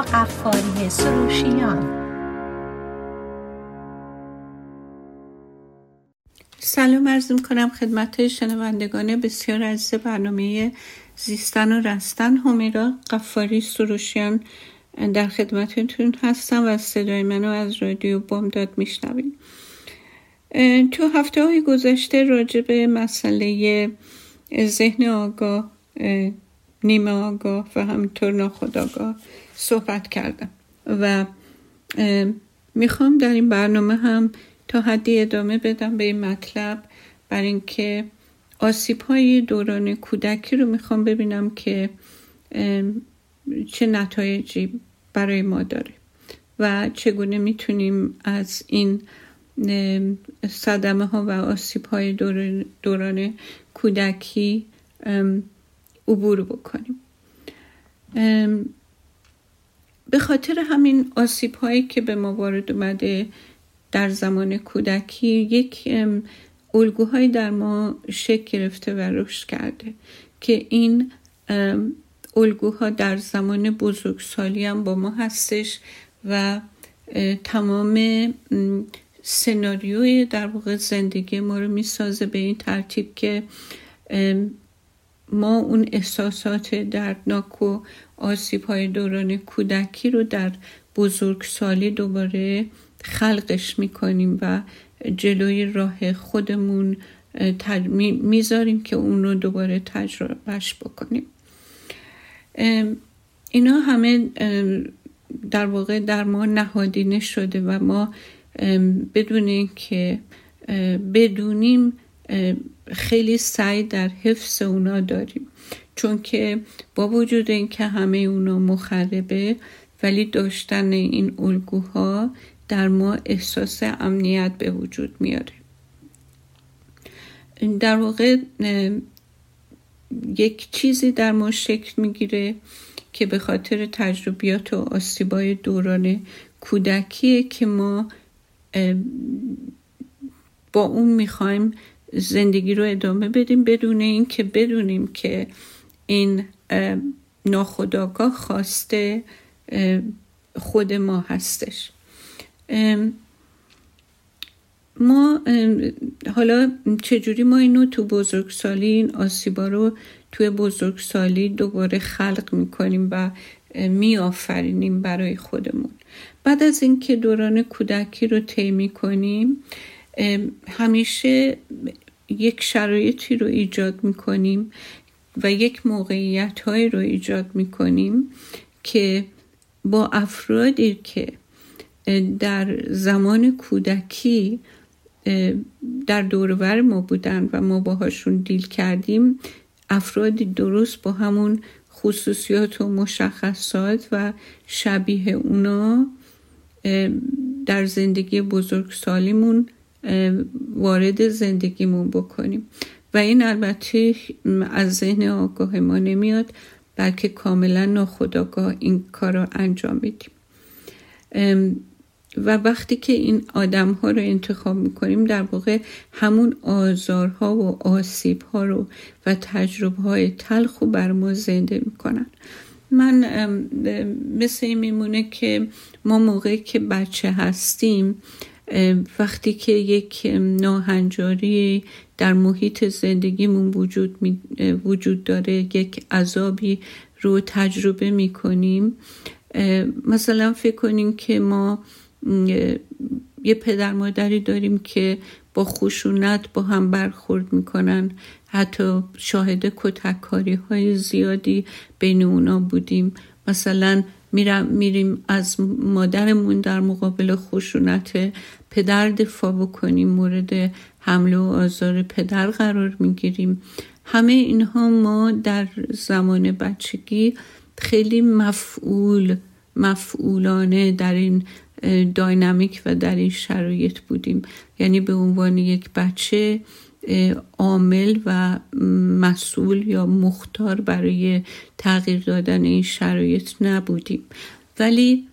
قفاری سروشیان. سلام عرض کنم خدمت شنوندگان بسیار عزیز برنامه زیستن و رستن همیرا. قفاری سروشیان در خدمتتون هستم و صدای منو از رادیو بامداد میشنویم تو هفته های گذشته راجع به مسئله ذهن آگاه نیمه آگاه و همینطور ناخداگاه صحبت کردم. و می‌خوام در این برنامه هم تا حدی ادامه بدم به این مطلب بر اینکه آسیب های دوران کودکی رو می‌خوام ببینم که چه نتایجی برای ما داره و چگونه می‌تونیم از این صدمه ها و آسیب های دوران کودکی عبور بکنیم. به خاطر همین آسیب هایی که به ما وارد اومده در زمان کودکی یک الگوهایی در ما شکل گرفته و رشد کرده که این الگوها در زمان بزرگسالی هم با ما هستش و تمام سناریوی در واقع زندگی ما رو می‌سازه به این ترتیب که ما اون احساسات دردناک و آسیب های دوران کودکی رو در بزرگسالی دوباره خلقش می‌کنیم و جلوی راه خودمون می‌ذاریم که اون رو دوباره تجربهش بکنیم. اینا همه در واقع در ما نهادینه شده و ما بدون اینکه بدونیم خیلی سعی در حفظ اونا داریم. چون که با وجود اینکه همه اونا مخربه ولی داشتن این الگوها در ما احساس امنیت به وجود میاره. در واقع یک چیزی در ما شکل می‌گیره که به خاطر تجربیات و آسیبای دوران کودکیه که ما با اون می‌خوایم زندگی رو ادامه بدیم بدون اینکه بدونیم که این ناخداگاه خواسته خود ما هستش. ما حالا چجوری ما اینو تو بزرگسالی این آسیبا رو توی بزرگسالی دوباره خلق می‌کنیم و میآفرینیم برای خودمون؟ بعد از اینکه دوران کودکی رو طی می‌کنیم همیشه یک شرایطی رو ایجاد می‌کنیم و یک موقعیت های رو ایجاد می‌کنیم که با افرادی که در زمان کودکی در دورور ما بودن و ما باهاشون دیل کردیم افرادی درست با همون خصوصیات و مشخصات و شبیه اونا در زندگی بزرگسالیمون وارد زندگیمون بکنیم. و این البته از ذهن آگاه ما نمیاد بلکه کاملا ناخداگاه این کار رو انجام میدیم. و وقتی که این آدم ها رو انتخاب می‌کنیم در واقع همون آزارها و آسیب ها رو و تجربه های تلخ رو بر ما زنده می‌کنن. من مثل این میمونه که ما موقعی که بچه هستیم وقتی که یک ناهنجاری در محیط زندگیمون وجود, وجود داره یک عذابی رو تجربه می‌کنیم. مثلا فکر کنیم که ما یه پدر مادری داریم که با خشونت با هم برخورد می‌کنن. حتی شاهد کتککاری های زیادی بین اونا بودیم. مثلا میرم میریم از مادرمون در مقابل خشونت پدر دفاع بکنیم مورد حمله و آزار پدر قرار می‌گیریم. همه اینها ما در زمان بچگی خیلی مفعول مفعولانه در این داینامیک و در این شرایط بودیم. یعنی به عنوان یک بچه عامل و مسئول یا مختار برای تغییر دادن این شرایط نبودیم. ولی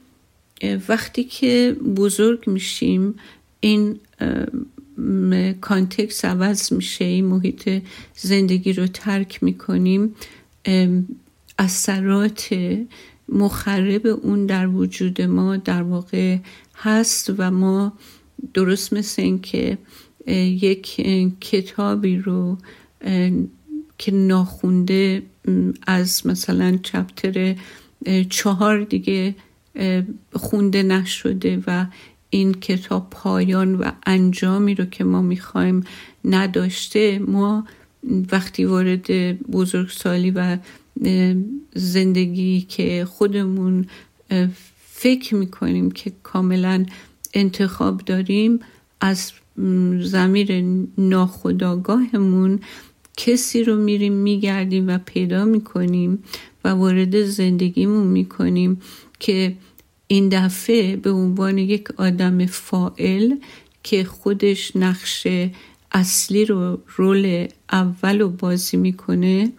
وقتی که بزرگ میشیم این کانتکس عوض میشه این محیط زندگی رو ترک می‌کنیم اثرات مخرب اون در وجود ما در واقع هست و ما درست مثل این که یک کتابی رو که ناخونده از مثلا چپتر چهار دیگه خونده نشده و این کتاب پایان و انجامی رو که ما می‌خوایم نداشته ما وقتی وارد بزرگسالی و زندگی که خودمون فکر می‌کنیم که کاملا انتخاب داریم از زمیر ناخداگاهمون کسی رو میریم میگردیم و پیدا می‌کنیم و وارد زندگیمون می‌کنیم که این دفعه به عنوان یک آدم فائل که خودش نقش اصلی رو رول اول رو بازی می‌کنه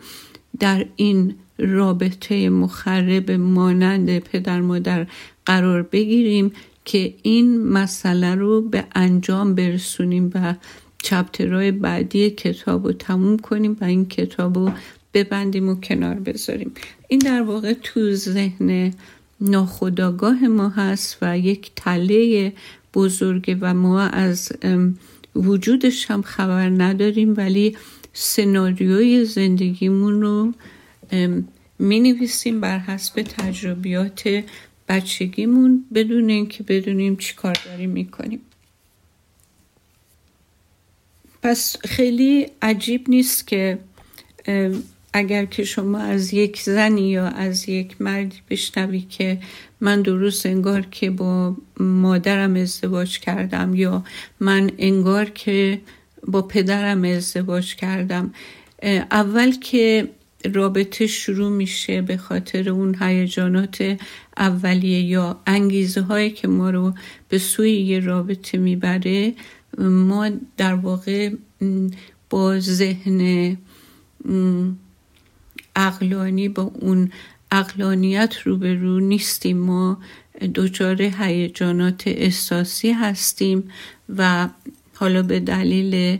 در این رابطه مخرب مانند پدر مادر قرار بگیریم که این مسئله رو به انجام برسونیم و چپترهای بعدی کتاب رو تموم کنیم و این کتاب رو ببندیم و کنار بذاریم. این در واقع تو ذهن ناخداگاه ما هست و یک تله بزرگه و ما از وجودش هم خبر نداریم ولی سناریوی زندگیمون رو می نویسیم بر حسب تجربیات بچگیمون بدون اینکه بدونیم چی کار داریم می‌کنیم. پس خیلی عجیب نیست که اگر که شما از یک زنی یا از یک مردی بشنوی که من درست انگار که با مادرم ازدواج کردم یا من انگار که با پدرم ازدواج کردم اول که رابطه شروع میشه به خاطر اون هیجانات اولیه یا انگیزه هایی که ما رو به سوی یه رابطه می‌بره ما در واقع با ذهن اقلانی با اون اقلانیت روبرو نیستیم. ما دچار هیجانات احساسی هستیم و حالا به دلیل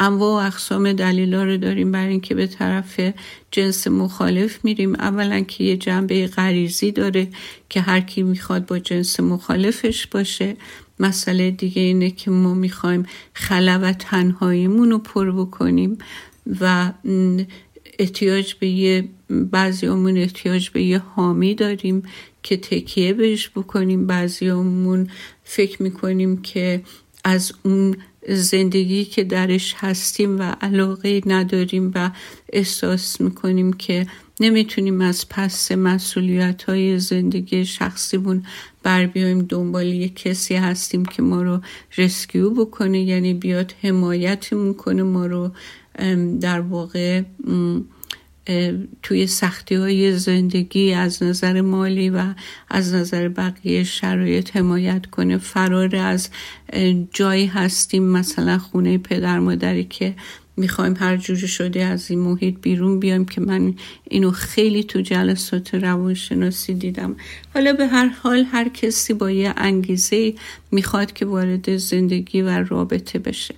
انواع و اقسام دلیلا رو داریم برای اینکه به طرف جنس مخالف میریم. اولا که یه جنبه غریزی داره که هر کی می‌خواد با جنس مخالفش باشه. مسئله دیگه اینه که ما می‌خوایم خلا و تنهاییمون رو پر بکنیم و احتیاج به یه بعضی همون احتیاج به یه حامی داریم که تکیه بهش بکنیم. بعضی همون فکر می‌کنیم که از اون زندگی که درش هستیم و علاقه نداریم و احساس می‌کنیم که نمی‌تونیم از پس مسئولیت های زندگی شخصیمون بر بیایم. دنبال یک کسی هستیم که ما رو رسکیو بکنه یعنی بیاد حمایتمون کنه ما رو در واقع توی سختی های زندگی از نظر مالی و از نظر بقیه شرایط حمایت کنه. فرار از جایی هستیم مثلا خونه پدر مادری که می‌خوایم هر جوری شده از این محیط بیرون بیایم که من اینو خیلی تو جلسات روانشناسی دیدم. حالا به هر حال هر کسی با یه انگیزه می‌خواد که وارد زندگی و رابطه بشه.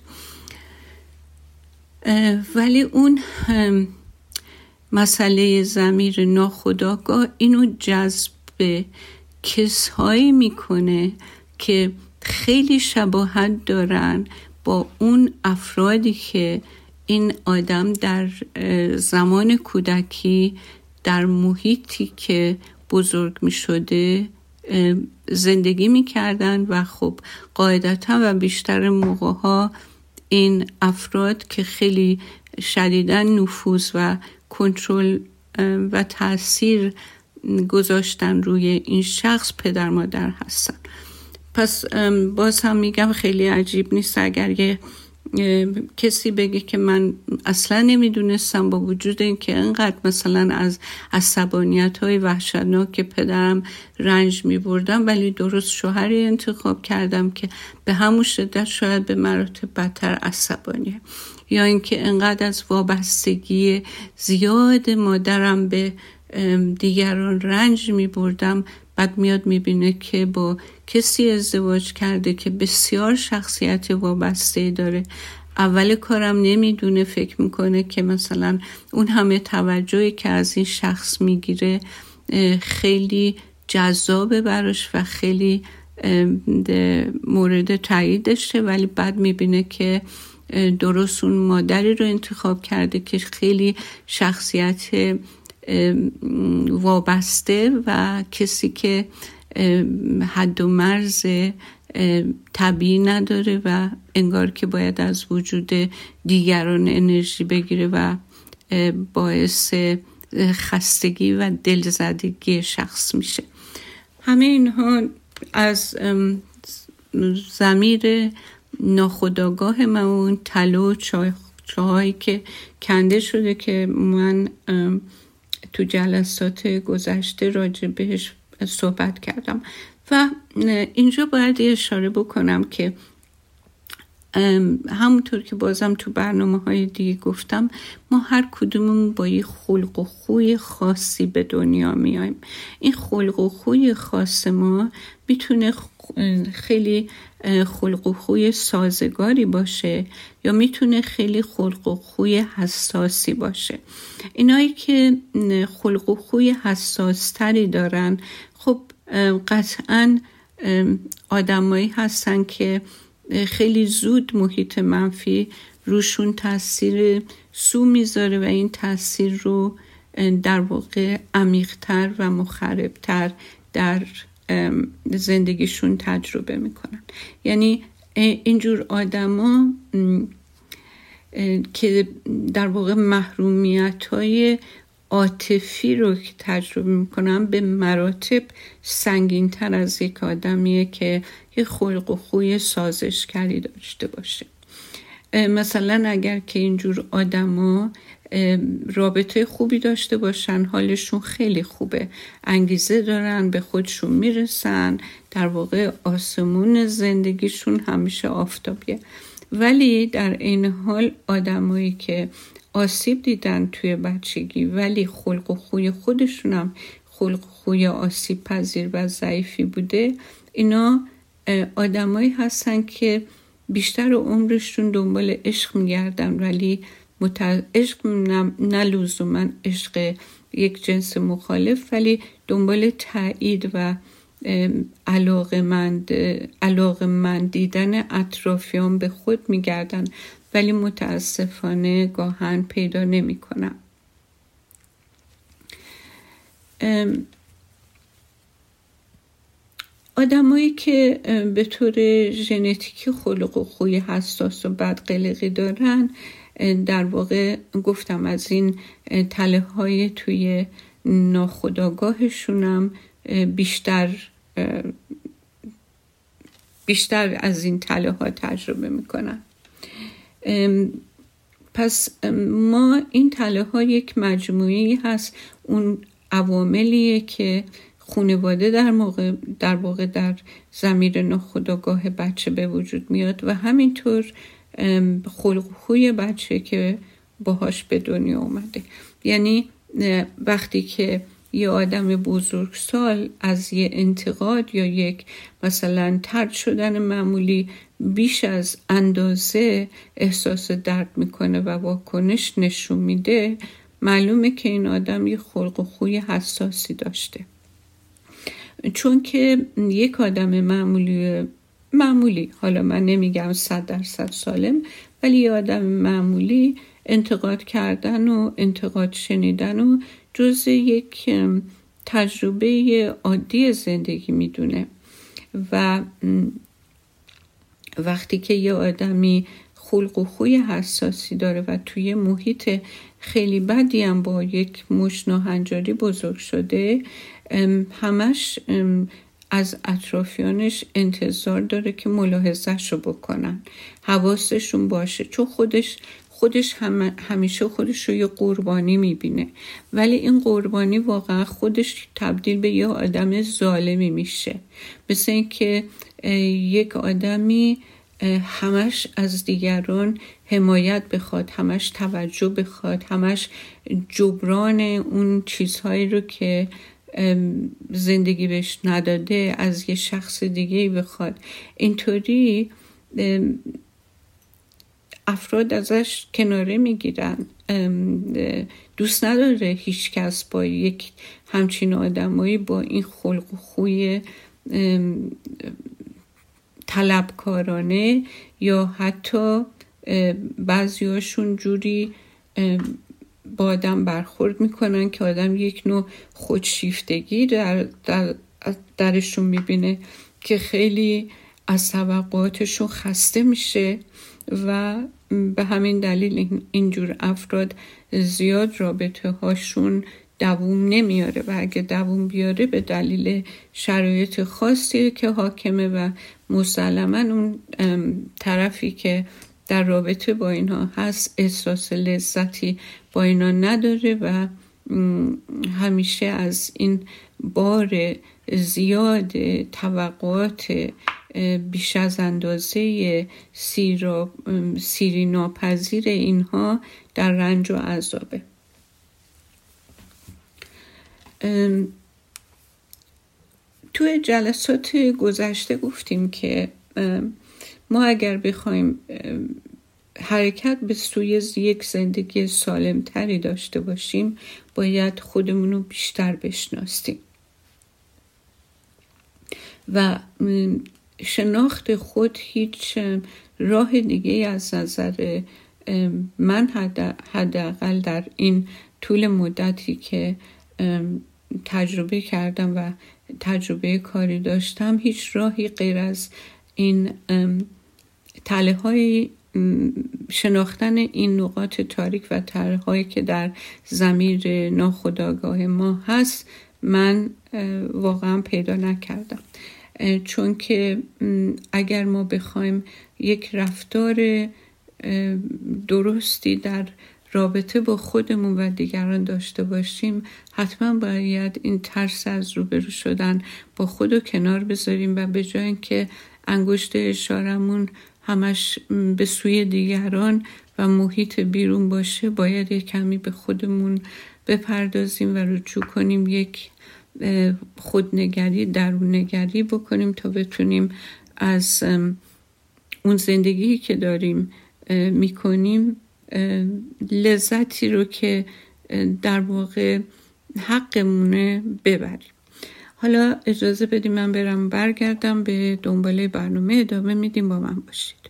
ولی اون مسئله زمیر ناخداگاه اینو جذب کسهایی می‌کنه که خیلی شباهت دارن با اون افرادی که این آدم در زمان کودکی در محیطی که بزرگ می شده زندگی می کردن و خب قاعدتا و بیشتر موقع این افراد که خیلی شدیدا نفوذ و کنترل و تاثیر گذاشتن روی این شخص پدر مادر هستن. پس باز هم میگم خیلی عجیب نیست اگر یه کسی بگه که من اصلا نمی‌دونستم با وجود اینکه انقدر مثلا از عصبانیت های وحشتناک پدرم رنج می بردم ولی درست شوهری انتخاب کردم که به همون شدت شاید به مراتب بدتر عصبانیه. یا اینکه انقدر از وابستگی زیاد مادرم به دیگران رنج می بردم بعد میاد می‌بینه که با کسی ازدواج کرده که بسیار شخصیت وابسته داره. اول کارم نمی‌دونه فکر می‌کنه که مثلا اون همه توجهی که از این شخص می‌گیره خیلی جذابه براش و خیلی مورد تایید داشته ولی بعد می‌بینه که درست اون مادری رو انتخاب کرده که خیلی شخصیت وابسته و کسی که حد و مرز طبیعی نداره و انگار که باید از وجود دیگران انرژی بگیره و باعث خستگی و دلزدگی شخص میشه. همه اینها از زمیر ناخداگاه من اون تلو چاهایی که کنده شده که من تو جلسات گذشته راجع بهش صحبت کردم. و اینجا باید اشاره بکنم که همونطور که بازم تو برنامه های دیگه گفتم ما هر کدومون با یه خلق و خوی خاصی به دنیا میایم. این خلق و خوی خاص ما می‌تونه خیلی خلق و خوی سازگاری باشه یا می‌تونه خیلی خلق و خوی حساسی باشه. اینایی که خلق و خوی حساستری دارن خب قطعا آدمایی هستن که خیلی زود محیط منفی روشون تاثیر سو می‌ذاره و این تاثیر رو در واقع عمیقتر و مخربتر در زندگیشون تجربه می‌کنن. یعنی اینجور آدما که در واقع محرومیت های عاطفی رو که تجربه می‌کنم به مراتب سنگین تر از یک آدمیه که یه خلق و خوی سازشکری داشته باشه. مثلا اگر که اینجور آدما رابطه خوبی داشته باشن حالشون خیلی خوبه. انگیزه دارن به خودشون می‌رسن. در واقع آسمون زندگیشون همیشه آفتابیه. ولی در این حال آدمایی که آسیب دیدن توی بچگی ولی خلق و خوی خودشونم خلق و خوی آسیب پذیر و ضعیفی بوده اینا آدمایی هستن که بیشتر عمرشون دنبال عشق میگردن ولی عشق نه من عشق یک جنس مخالف ولی دنبال تایید و علاقه من, دیدن اطرافیان به خود میگردن ولی متاسفانه گاهن پیدا نمی کنم. آدمایی که به طور ژنتیکی خلق و خوی حساس و بدقلقی دارن در واقع گفتم از این تله های توی ناخداگاهشونم بیشتر بیشتر از این تله ها تجربه می‌کنن پس ما این تله ها یک مجموعی هست. اون عواملیه که خانواده در موقع در واقع در زمیر ناخداگاه بچه به وجود میاد و همینطور خلق خوی بچه که باهاش به دنیا اومده. یعنی وقتی که یه آدم بزرگسال از یه انتقاد یا یک مثلا ترد شدن معمولی بیش از اندازه احساس درد می‌کنه و واکنش نشون میده معلومه که این آدم یه خلق و خوی حساسی داشته. چون که یک آدم معمولی معمولی. حالا من نمیگم صد درصد سالم ولی یه آدم معمولی انتقاد کردن و انتقاد شنیدن و جز یک تجربه عادی زندگی می‌دونه. و وقتی که یه آدمی خلق و خوی حساسی داره و توی محیط خیلی بدی هم با یک مش ناهنجاری بزرگ شده همش از اطرافیانش انتظار داره که ملاحظهش رو بکنن. حواسشون باشه چون خودش خودش همیشه خودش رو یه قربانی می‌بینه. ولی این قربانی واقعا خودش تبدیل به یه آدم ظالمی میشه. مثل اینکه یک آدمی همش از دیگران حمایت بخواد همش توجه بخواد همش جبران اون چیزهایی رو که زندگی بهش نداده از یه شخص دیگه بخواد. اینطوری افراد ازش کناره می‌گیرن. دوست نداره هیچ کس با یک همچین آدمایی با این خلق و خوی طلبکارانه یا حتی بعضیاشون جوری با آدم برخورد می‌کنن که آدم یک نوع خودشیفتگی در, در درشون می‌بینه که خیلی از طبقاتشون خسته میشه و به همین دلیل اینجور افراد زیاد رابطه هاشون دووم نمیاره و اگه دووم بیاره به دلیل شرایط خاصی که حاکمه و مسلما اون طرفی که در رابطه با اینها هست احساس لذتی با اینا نداره و همیشه از این بار زیاد توقعات بیش از اندازه سیری ناپذیر اینها در رنج و عذابه. توی جلسات گذشته گفتیم که ما اگر بخوایم حرکت به سوی یک زندگی سالمتری داشته باشیم باید خودمون رو بیشتر بشناسیم. و شناخت خود هیچ راه دیگه از نظر من حداقل در این طول مدتی که تجربه کردم و تجربه کاری داشتم هیچ راهی غیر از این تله های شناختن این نقاط تاریک و تله هایی که در زمیر ناخداگاه ما هست من واقعا پیدا نکردم. چون که اگر ما بخوایم یک رفتار درستی در رابطه با خودمون و دیگران داشته باشیم حتما باید این ترس از روبرو شدن با خود و کنار بذاریم و به جای اینکه انگشت اشارمون همش به سوی دیگران و محیط بیرون باشه باید یک کمی به خودمون بپردازیم و رجوع کنیم یک خودنگری دروننگری بکنیم تا بتونیم از اون زندگی که داریم می‌کنیم لذتی رو که در واقع حقمونه ببریم. حالا اجازه بدیم من برم برگردم به دنباله برنامه ادامه میدیم با من باشید.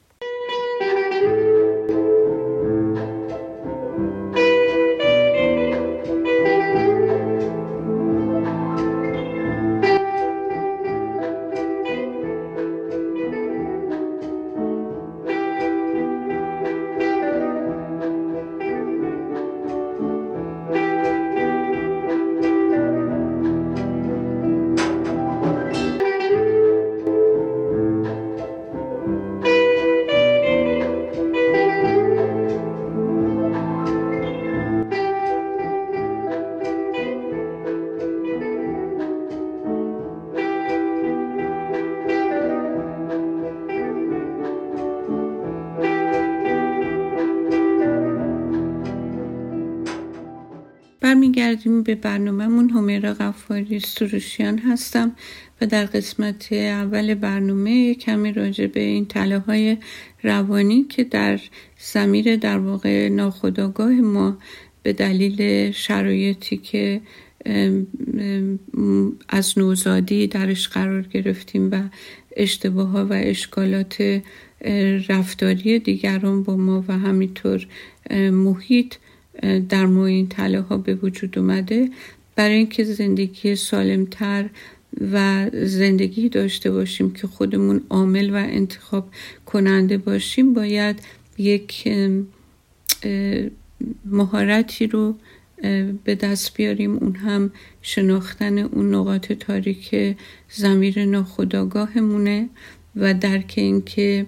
برمیگردیم به برنامهمون. همیرا غفاری سروشیان هستم و در قسمت اول برنامه کمی راجع به این تله های روانی که در زمیر در واقع ناخداگاه ما به دلیل شرایطی که از نوزادی درش قرار گرفتیم و اشتباه ها و اشکالات رفتاری دیگران با ما و همینطور محیط در ما این ها به وجود اومده. برای اینکه زندگی سالمتر و زندگی داشته باشیم که خودمون عامل و انتخاب کننده باشیم باید یک مهارتی رو به دست بیاریم. اون هم شناختن اون نقاط تاریک زمیر ناخداگاهمونه و درک اینکه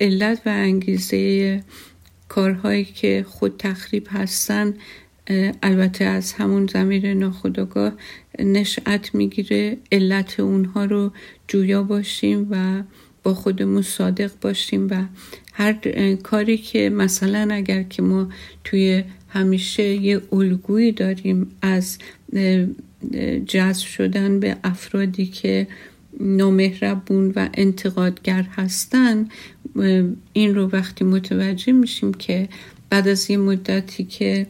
علت و انگیزه کارهایی که خود تخریب هستن البته از همون زمیر ناخداگاه نشأت می‌گیره. علت اونها رو جویا باشیم و با خودمون صادق باشیم و هر کاری که مثلا اگر که ما توی همیشه یه الگویی داریم از جذب شدن به افرادی که نامهربون و انتقادگر هستن این رو وقتی متوجه میشیم که بعد از یه مدتی که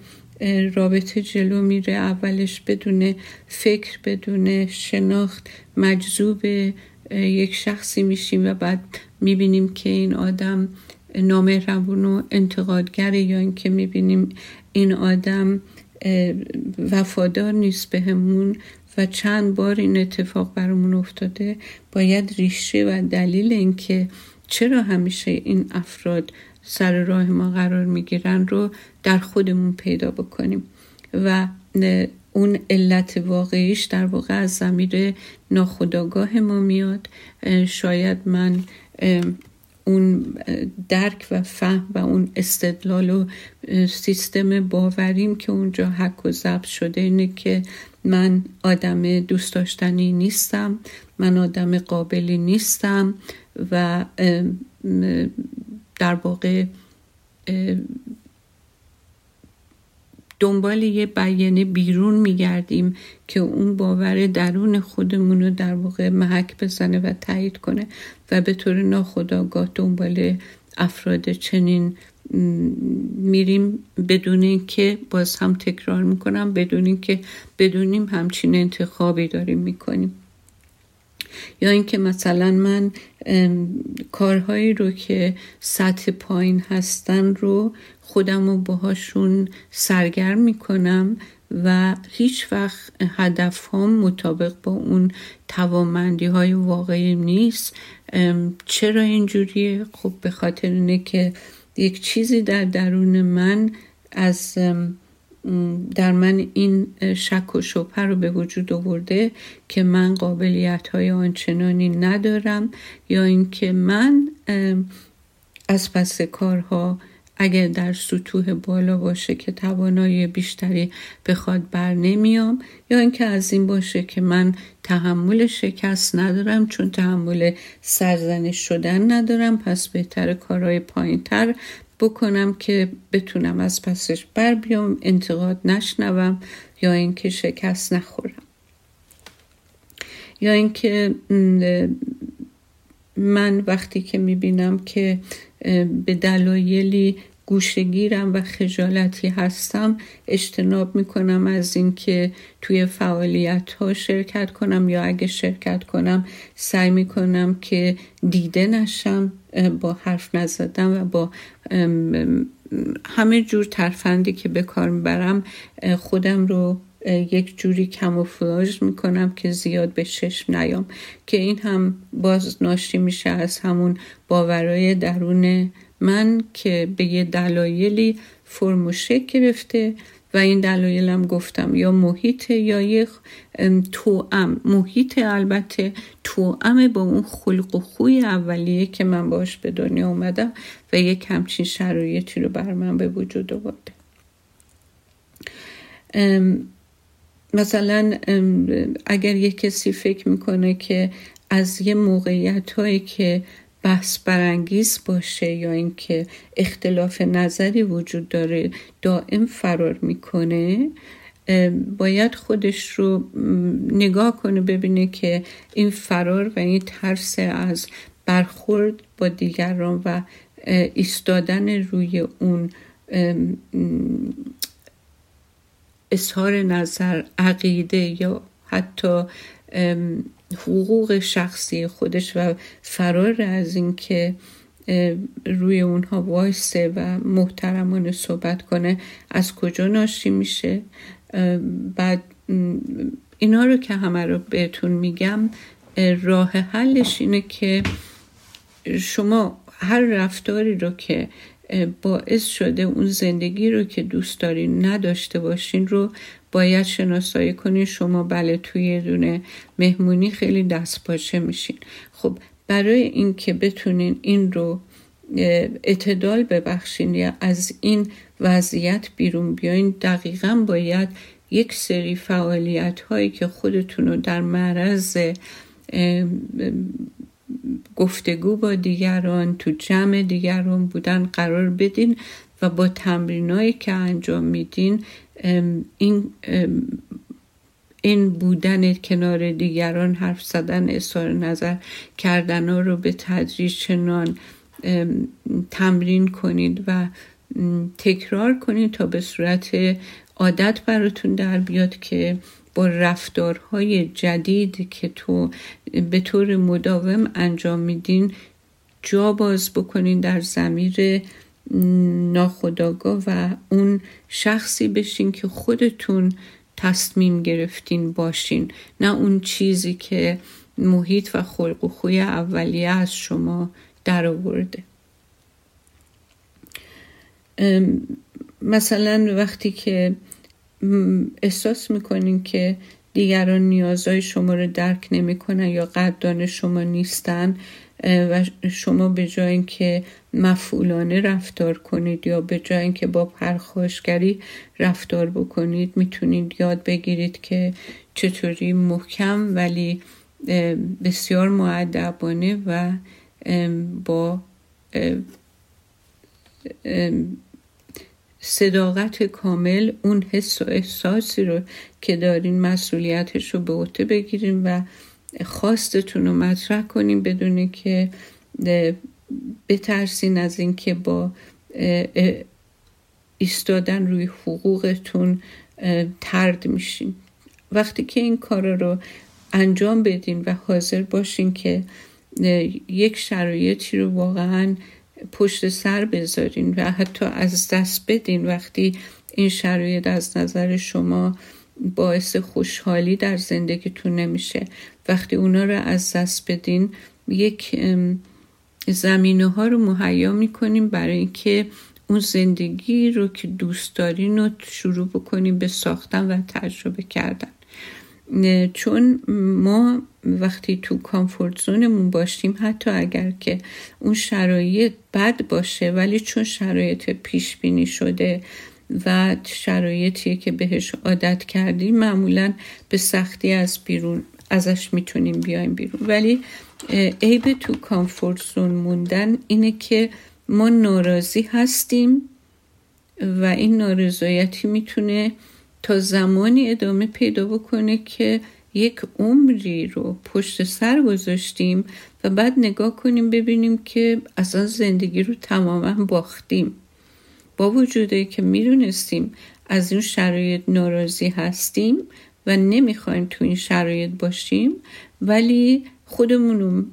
رابطه جلو میره اولش بدون فکر بدون شناخت مجذوب یک شخصی میشیم و بعد می‌بینیم که این آدم نامهربون و انتقادگره یا اینکه می‌بینیم این آدم وفادار نیست بهمون و چند بار این اتفاق برامون افتاده باید ریشه و دلیل اینکه چرا همیشه این افراد سر راه ما قرار می‌گیرن رو در خودمون پیدا بکنیم؟ و اون علت واقعیش در واقع از زمیر ناخداگاه ما میاد. شاید من اون درک و فهم و اون استدلال و سیستم باوریم که اونجا حک و ضبط شده اینه که من آدم دوست داشتنی نیستم من آدم قابلی نیستم. و در واقع دنبال یه بیانه بیرون میگردیم که اون باور درون خودمون رو در واقع محک بزنه و تایید کنه و به طور ناخداگاه دنبال افراد چنین میریم بدون اینکه باز هم تکرار می‌کنم بدون اینکه بدونیم همچین انتخابی داریم می‌کنیم. یا اینکه مثلا من کارهایی رو که سطح پایین هستن رو خودم رو باهاشون سرگرم می‌کنم و هیچ وقت هدف هم مطابق با اون توامندی های واقعی نیست چرا اینجوریه؟ خب به خاطر اینه که یک چیزی در درون من از در من این شک و شبه رو به وجود آورده که من قابلیت های آنچنانی ندارم یا اینکه من از پس کارها اگر در سطوح بالا باشه که توانایی بیشتری بخواد بر نمیام یا اینکه از این باشه که من تحمل شکست ندارم چون تحمل سرزنش شدن ندارم پس بهتر کارهای پایین تر بکنم که بتونم از پسش بر بیام انتقاد نشنوم یا اینکه شکست نخورم. یا اینکه من وقتی که می‌بینم که به دلایلی گوشگیرم و خجالتی هستم اجتناب می‌کنم از اینکه توی فعالیت ها شرکت کنم یا اگه شرکت کنم سعی می‌کنم که دیده نشم. با حرف نزدم و با همه جور ترفندی که به کار می‌برم خودم رو یک جوری کموفلاژ می‌کنم که زیاد به چشم نیام. که این هم باز ناشی میشه از همون باورای درون من که به یه دلایلی فرم و شکل گرفته این دلایلم گفتم یا محیط یا یک توام محیط البته توام با اون خلق و خوی اولیه که من باش به دنیا اومدم و یک همچین شرایطی رو بر من به وجود آورده. مثلا اگر یک کسی فکر می‌کنه که از یه موقعیت هایی که بحث برانگیز باشه یا اینکه اختلاف نظری وجود داره دائم فرار می‌کنه باید خودش رو نگاه کنه ببینه که این فرار و این ترس از برخورد با دیگران و ایستادن روی اون اظهار نظر عقیده یا حتی حقوق شخصی خودش و فرار از اینکه روی اونها وایسه و محترمانه صحبت کنه از کجا ناشی میشه؟ بعد اینا رو که همه رو بهتون میگم راه حلش اینه که شما هر رفتاری رو که باعث شده اون زندگی رو که دوست دارین نداشته باشین رو باید شناسایی کنین شما بله توی یه دونه مهمونی خیلی دست پاچه میشین. خب برای اینکه بتونین این رو اعتدال ببخشین یا از این وضعیت بیرون بیاین دقیقا باید یک سری فعالیت هایی که خودتون رو در معرض گفتگو با دیگران تو جمع دیگران بودن قرار بدین. و با تمرینایی که انجام میدین این این بودن کنار دیگران حرف زدن اظهار نظر کردن ها رو به تدریج چنان تمرین کنید و تکرار کنید تا به صورت عادت براتون در بیاد که با رفتارهای جدید که تو به طور مداوم انجام میدین جا باز بکنین در زمیر ناخداگاه و اون شخصی بشین که خودتون تصمیم گرفتین باشین. نه اون چیزی که محیط و خلق و خوی اولیه از شما در آورده مثلا وقتی که احساس می‌کنین که دیگران نیازهای شما رو درک نمی‌کنن یا قدردان شما نیستن و شما به جای اینکه مفعولانه رفتار کنید یا به جای اینکه با پرخاشگری رفتار بکنید می‌تونید یاد بگیرید که چطوری محکم ولی بسیار معدبانه و با صداقت کامل اون حس و احساسی رو که دارین مسئولیتش رو به عهده بگیریم و خواستتون رو مطرح کنیم بدون که بترسین از اینکه با ایستادن روی حقوقتون ترد میشین. وقتی که این کار رو انجام بدین و حاضر باشین که یک شرایطی رو واقعا پشت سر بذارین و حتی از دست بدین وقتی این شرایط از نظر شما باعث خوشحالی در زندگیتون نمیشه. وقتی اونا رو از دست بدین یک زمینه ها رو مهیا می‌کنیم برای اینکه اون زندگی رو که دوست دارین رو شروع بکنیم به ساختن و تجربه کردن. چون ما وقتی تو کامفورت زونمون باشیم حتی اگر که اون شرایط بد باشه ولی چون شرایط پیش بینی شده و شرایطی که بهش عادت کردیم معمولا به سختی از بیرون ازش می‌تونیم بیایم بیرون. ولی عیب تو کامفورت زون موندن اینه که ما ناراضی هستیم و این نارضایتی می‌تونه تا زمانی ادامه پیدا بکنه که یک عمری رو پشت سر گذاشتیم و بعد نگاه کنیم ببینیم که اصلا زندگی رو تماما باختیم. با وجوده که می‌دونستیم از این شرایط ناراضی هستیم و نمی‌خوایم تو این شرایط باشیم ولی خودمون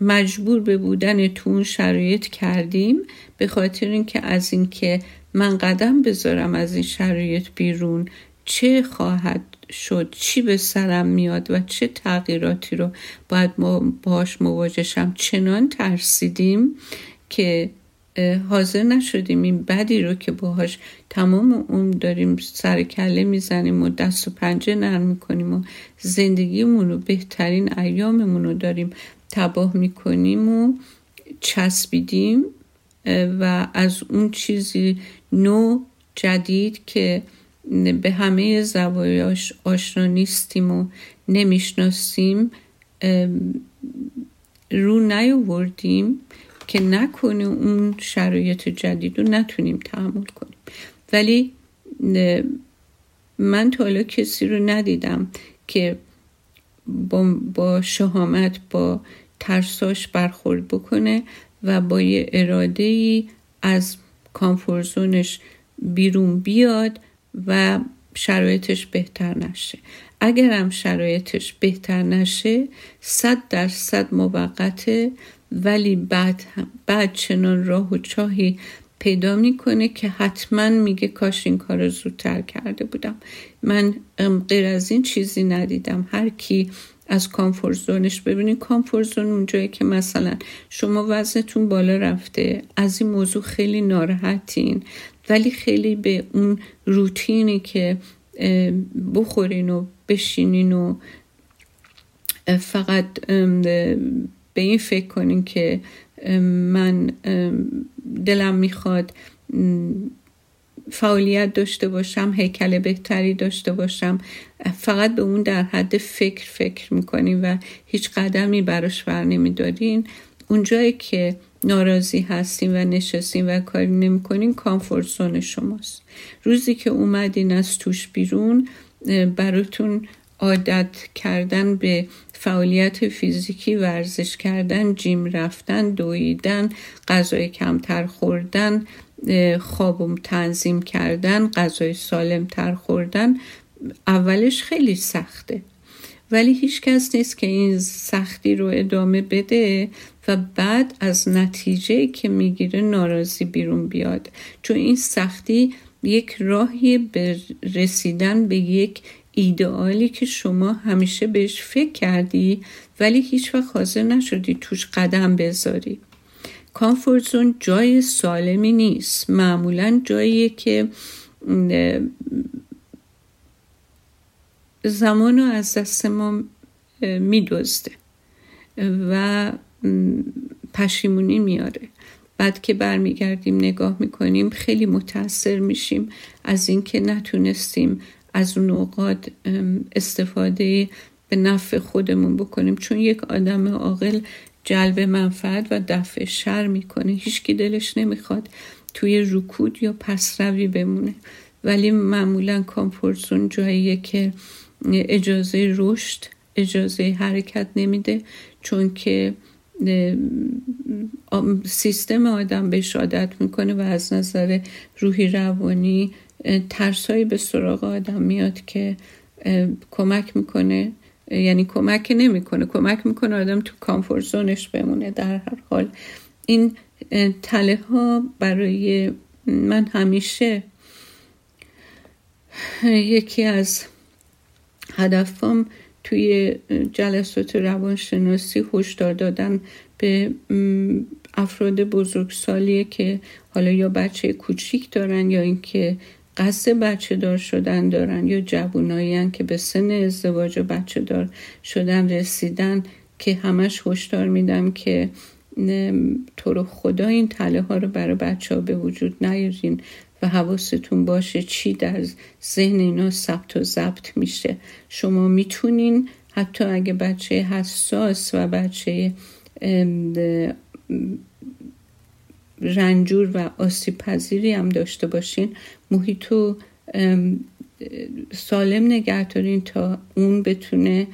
مجبور به بودن تو اون شرایط کردیم به خاطر اینکه از اینکه من قدم بذارم از این شرایط بیرون چه خواهد شد چی به سرم میاد و چه تغییراتی رو باید ما باش مواجهشم چنان ترسیدیم که حاضر نشدیم. این بدی رو که باهاش تمام اون داریم سر کله می‌زنیم و دست و پنجه نرم می‌کنیم و زندگیمون رو بهترین ایاممون رو داریم تباه می‌کنیم و چسبیدیم و از اون چیزی نو جدید که به همه زوایاش آشنا نیستیم و نمی‌شناسیم رو نیاوردیم. که نکنه اون شرایط جدید رو نتونیم تحمل کنیم. ولی من تا حالا کسی رو ندیدم که با, با شهامت با ترساش برخورد بکنه و با یه اراده ای از کامفورزونش بیرون بیاد و شرایطش بهتر نشه. اگرم شرایطش بهتر نشه صد درصد موقته ولی بعد, بعد چنان راه و چاهی پیدا می‌کنه که حتما میگه کاش این کار رو زودتر کرده بودم. من غیر از این چیزی ندیدم. هر کی از کامفورت زونش ببینید کامفورت زون اونجایی که مثلا شما وزنتون بالا رفته. از این موضوع خیلی ناراحتین. ولی خیلی به اون روتینی که بخورین و بشینین و فقط به این فکر کنین که من دلم می‌خواد فعالیت داشته باشم هیکل بهتری داشته باشم. فقط به اون در حد فکر فکر می‌کنین و هیچ قدمی براش بر نمیدارین. اونجایی که ناراضی هستین و نشستین و کاری نمی‌کنین کامفورت زون شماست. روزی که اومدین از توش بیرون براتون عادت کردن به فعالیت فیزیکی ورزش کردن جیم رفتن دویدن غذای کمتر خوردن خوابم تنظیم کردن غذای سالم تر خوردن اولش خیلی سخته. ولی هیچ کس نیست که این سختی رو ادامه بده و بعد از نتیجه که می‌گیره ناراضی بیرون بیاد. چون این سختی یک راهی به رسیدن به یک ایدئالی که شما همیشه بهش فکر کردی ولی هیچ وقت حاضر نشدی توش قدم بذاری. کامفورت زون جای سالمی نیست. معمولا جاییه که زمان رو از دست ما میدزده و پشیمونی میاره. بعد که برمیگردیم نگاه می‌کنیم خیلی متاثر میشیم از اینکه نتونستیم از اون اوقات استفاده به نفع خودمون بکنیم. چون یک آدم عاقل جلب منفعت و دفع شر می‌کنه. هیچکی دلش نمی‌خواد توی رکود یا پسروی بمونه. ولی معمولا کامفورت جاییه که اجازه رشد اجازه حرکت نمیده. چون که سیستم آدم بهش عادت می‌کنه و از نظر روحی روانی ترسایی به سراغ آدم میاد که کمک می‌کنه. یعنی کمک نمی‌کنه. کمک می‌کنه آدم تو کامفورت زونش بمونه در هر حال. این تله ها برای من همیشه یکی از هدفم توی جلسات روانشناسی هشدار دادن به افراد بزرگسالیه که حالا یا بچه کوچیک دارن یا اینکه قصد بچه دار شدن دارن یا جوونایی که به سن ازدواج و بچه دار شدن رسیدن که همش هشدار میدم که تو رو خدا این تله ها رو برای بچه ها به وجود نیارین و حواستون باشه چی در ذهن اینا ثبت و ضبط میشه. شما می‌تونین حتی اگه بچه حساس و بچه رنجور و آسیب پذیری هم داشته باشین. محیط سالم نگه دارین تا اون بتونه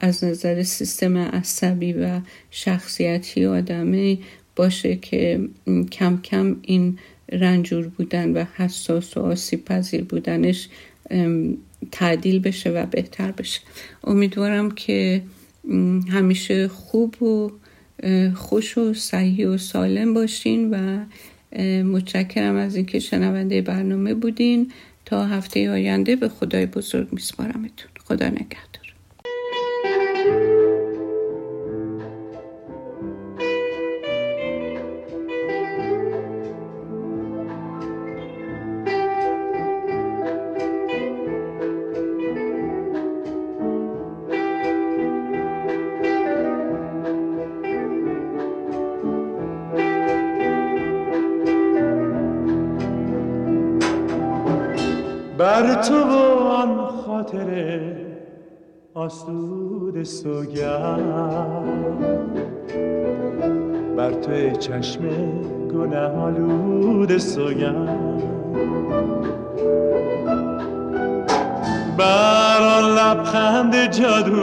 از نظر سیستم عصبی و شخصیتی آدمه باشه که کم کم این رنجور بودن و حساس و آسیب پذیر بودنش تعدیل بشه و بهتر بشه. امیدوارم که همیشه خوب و خوش و صحیح و سالم باشین و متشکرم از اینکه شنونده برنامه بودین. تا هفته آینده به خدای بزرگ میسپارمتون. خدا نگهدار. آسود سوگند. بر تو چشم گناه آلود سوگند. بر آن لبخند جادویی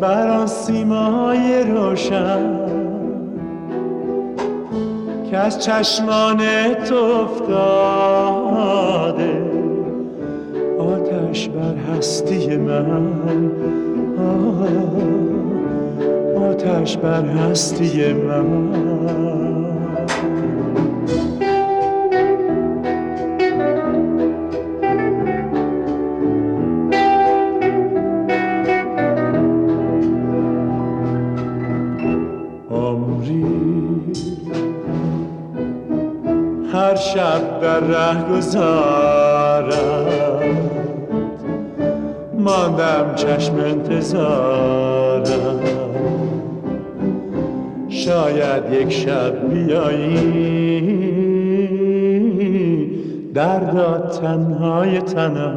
بر آن سیمای روشن. که از چشمان تو افتاده آتش بر هستی من. آتش بر هستی من. شب در ره گذارم ماندم چشم انتظارم. شاید یک شب بیایی. دردا تنهای تنها.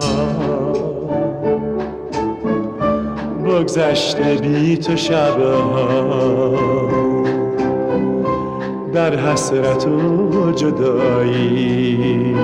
بگذشته بی تو شبها. در حسرت و جدایی.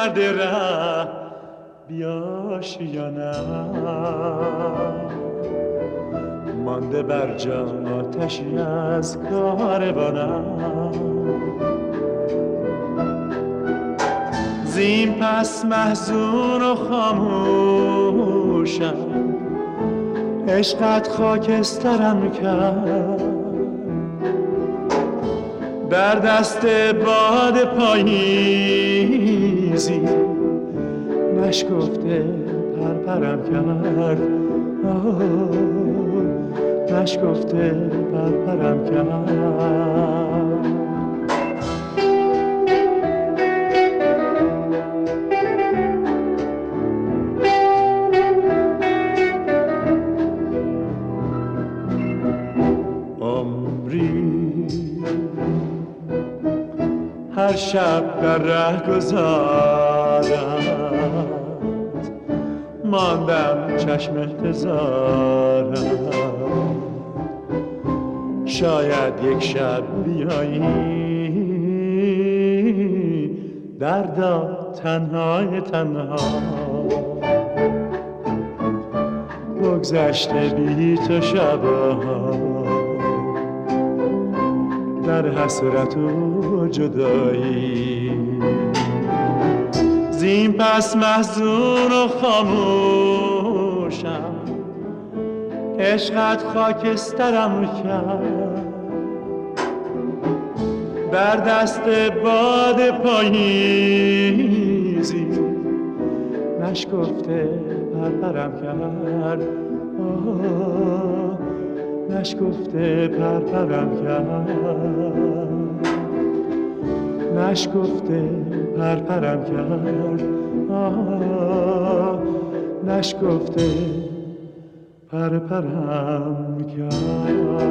کرده ره بیاشی یا نه. مانده بر جا آتشی از کاروانم زین پس محزون و خاموشم عشقت خاکسترم کرد. در دست باد پاییزی نشکفته پرپرم کرد. نشکفته پرپرم کرد. شب در ره گذارت ماندم چشم انتظارت شاید یک شب بیایی. دردا تنهای تنها. بگذشته بی تو شبها. در حسرت و جدایی. زین پس محزون و خاموشم عشقت خاکسترم کرد. در دست باد پاییزی نشکفته پرپرم کرد. نشکفته پرپرم کرد. نشکفته پرپرم کرد. نشکفته پرپرم کرد.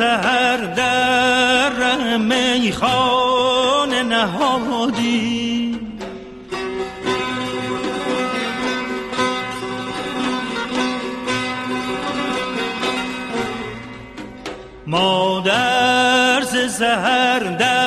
سهر در میخانه نهادی. مادر ز سهر در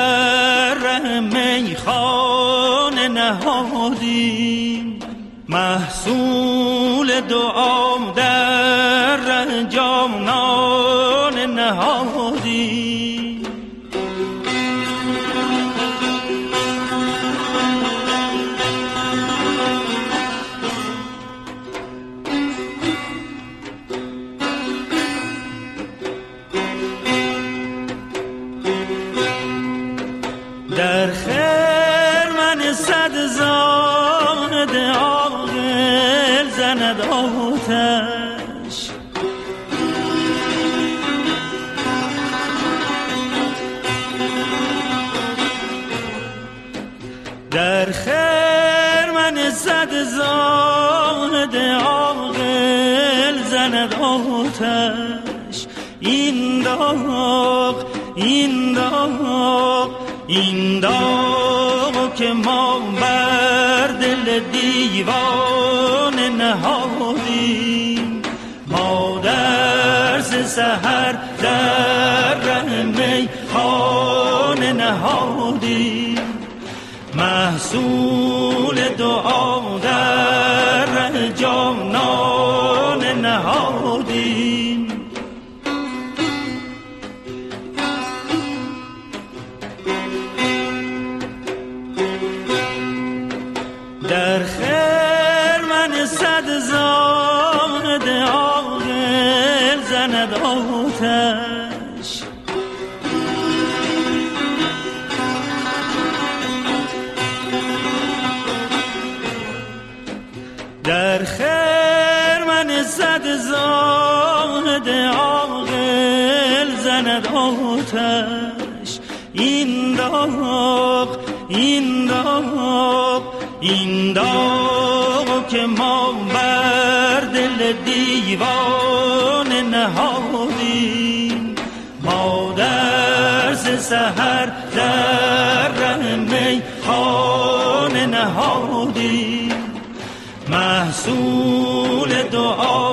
آتش. این داغ این داغ این داغ که ما بر دل دیوان نهادیم. ما در سهر در ره خانه نهادیم. محصول دعا در جانان نهادیم. آتش. این داغ این داغ این داغ که ما بر دل دیوان نهادیم. ما در سهر در ره میخانه نهادیم. محصول دعا